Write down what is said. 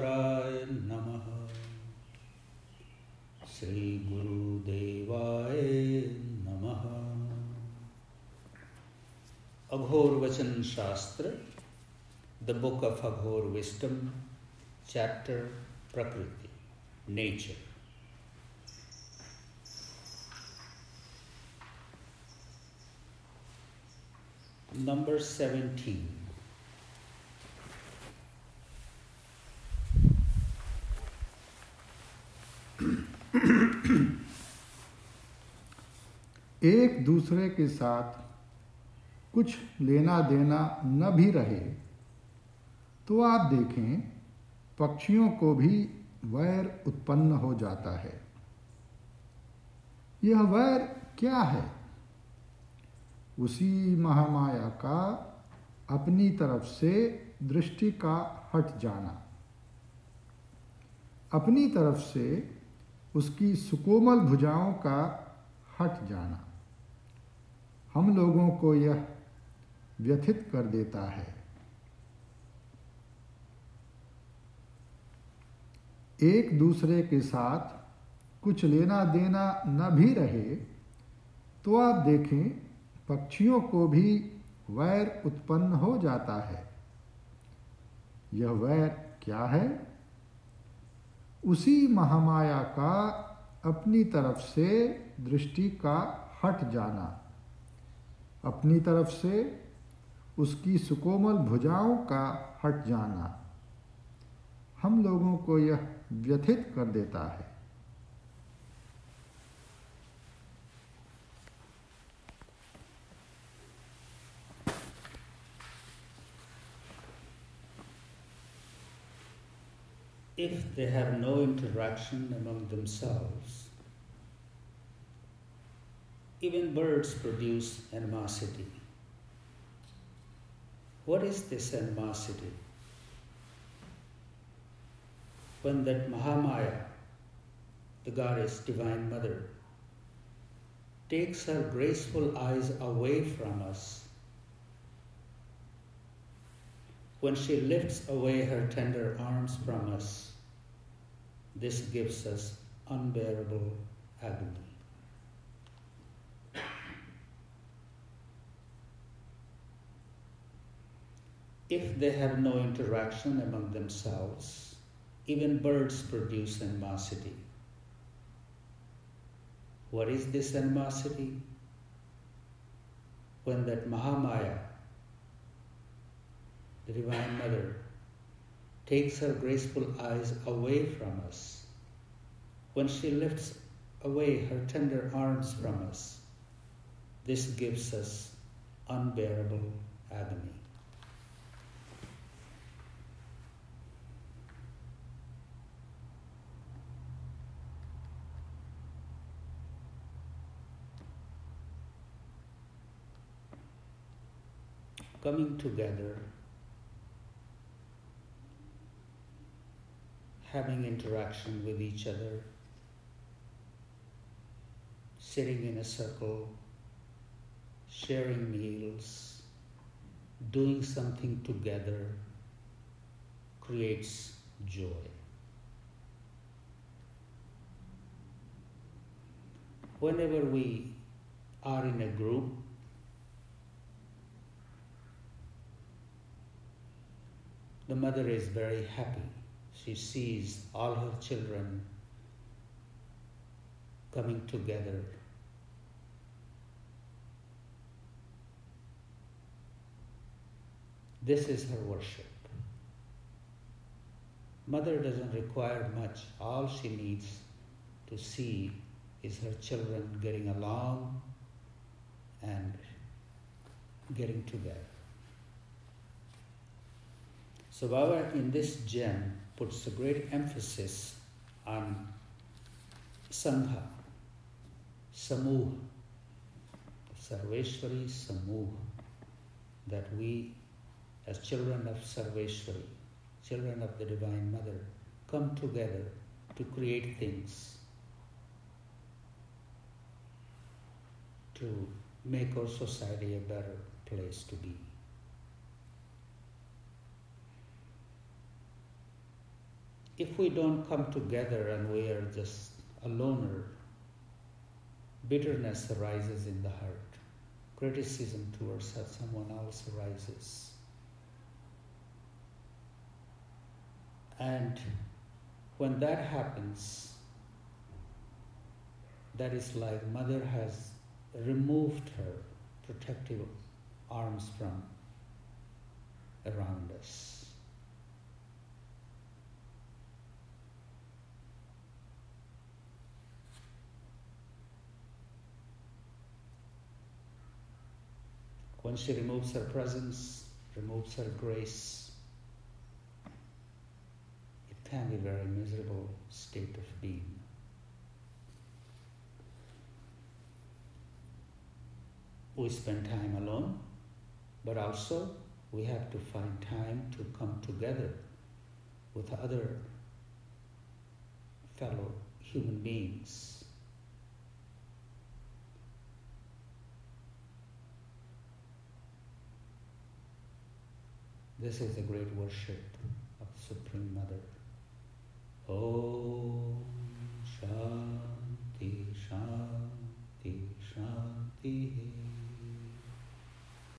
ईश्वराय नमः। श्रीगुरुदेवाय नमः। Aghor Vachan Shastra the book of Aghor wisdom chapter Prakriti nature number seventeen एक दूसरे के साथ कुछ लेना देना न भी रहे तो आप देखें, पक्षियों को भी वैर उत्पन्न हो जाता है। यह वैर क्या है? उसी महामाया का अपनी तरफ़ से दृष्टि का हट जाना। अपनी तरफ़ से उसकी सुकोमल भुजाओं का हट जाना। हम लोगों को यह व्यथित कर देता है। एक दूसरे के साथ कुछ लेना देना न भी रहे तो आप देखें, पक्षियों को भी वैर उत्पन्न हो जाता है। यह वैर क्या है? उसी महामाया का अपनी तरफ़ से दृष्टि का हट जाना। अपनी तरफ़ से उसकी सुकोमल भुजाओं का हट जाना। हम लोगों को यह व्यथित कर देता है। If they have no interaction among themselves, even birds produce animosity. What is this animosity? When that Mahamaya, the goddess, Divine Mother, takes her graceful eyes away from us, when she lifts away her tender arms from us, this gives us unbearable agony. If they have no interaction among themselves, even birds produce animosity. What is this animosity? When that Mahamaya, the Divine Mother, takes her graceful eyes away from us, when she lifts away her tender arms from us, this gives us unbearable agony. Coming together, having interaction with each other, sitting in a circle, sharing meals, doing something together creates joy. Whenever we are in a group, the mother is very happy. She sees all her children coming together. This is her worship. Mother doesn't require much. All she needs to see is her children getting along and getting together. So Baba in this gem puts a great emphasis on Sangha, Samuh, Sarveshwari Samuh, that we as children of Sarveshwari, children of the Divine Mother, come together to create things, to make our society a better place to be. If we don't come together and we are just a loner, bitterness arises in the heart, criticism towards someone else arises. And when that happens, that is like mother has removed her protective arms from around us. When she removes her presence, removes her grace, it can be a very miserable state of being. We spend time alone, but also we have to find time to come together with other fellow human beings This is the great worship of Supreme Mother. Om Shanti Shanti Shanti.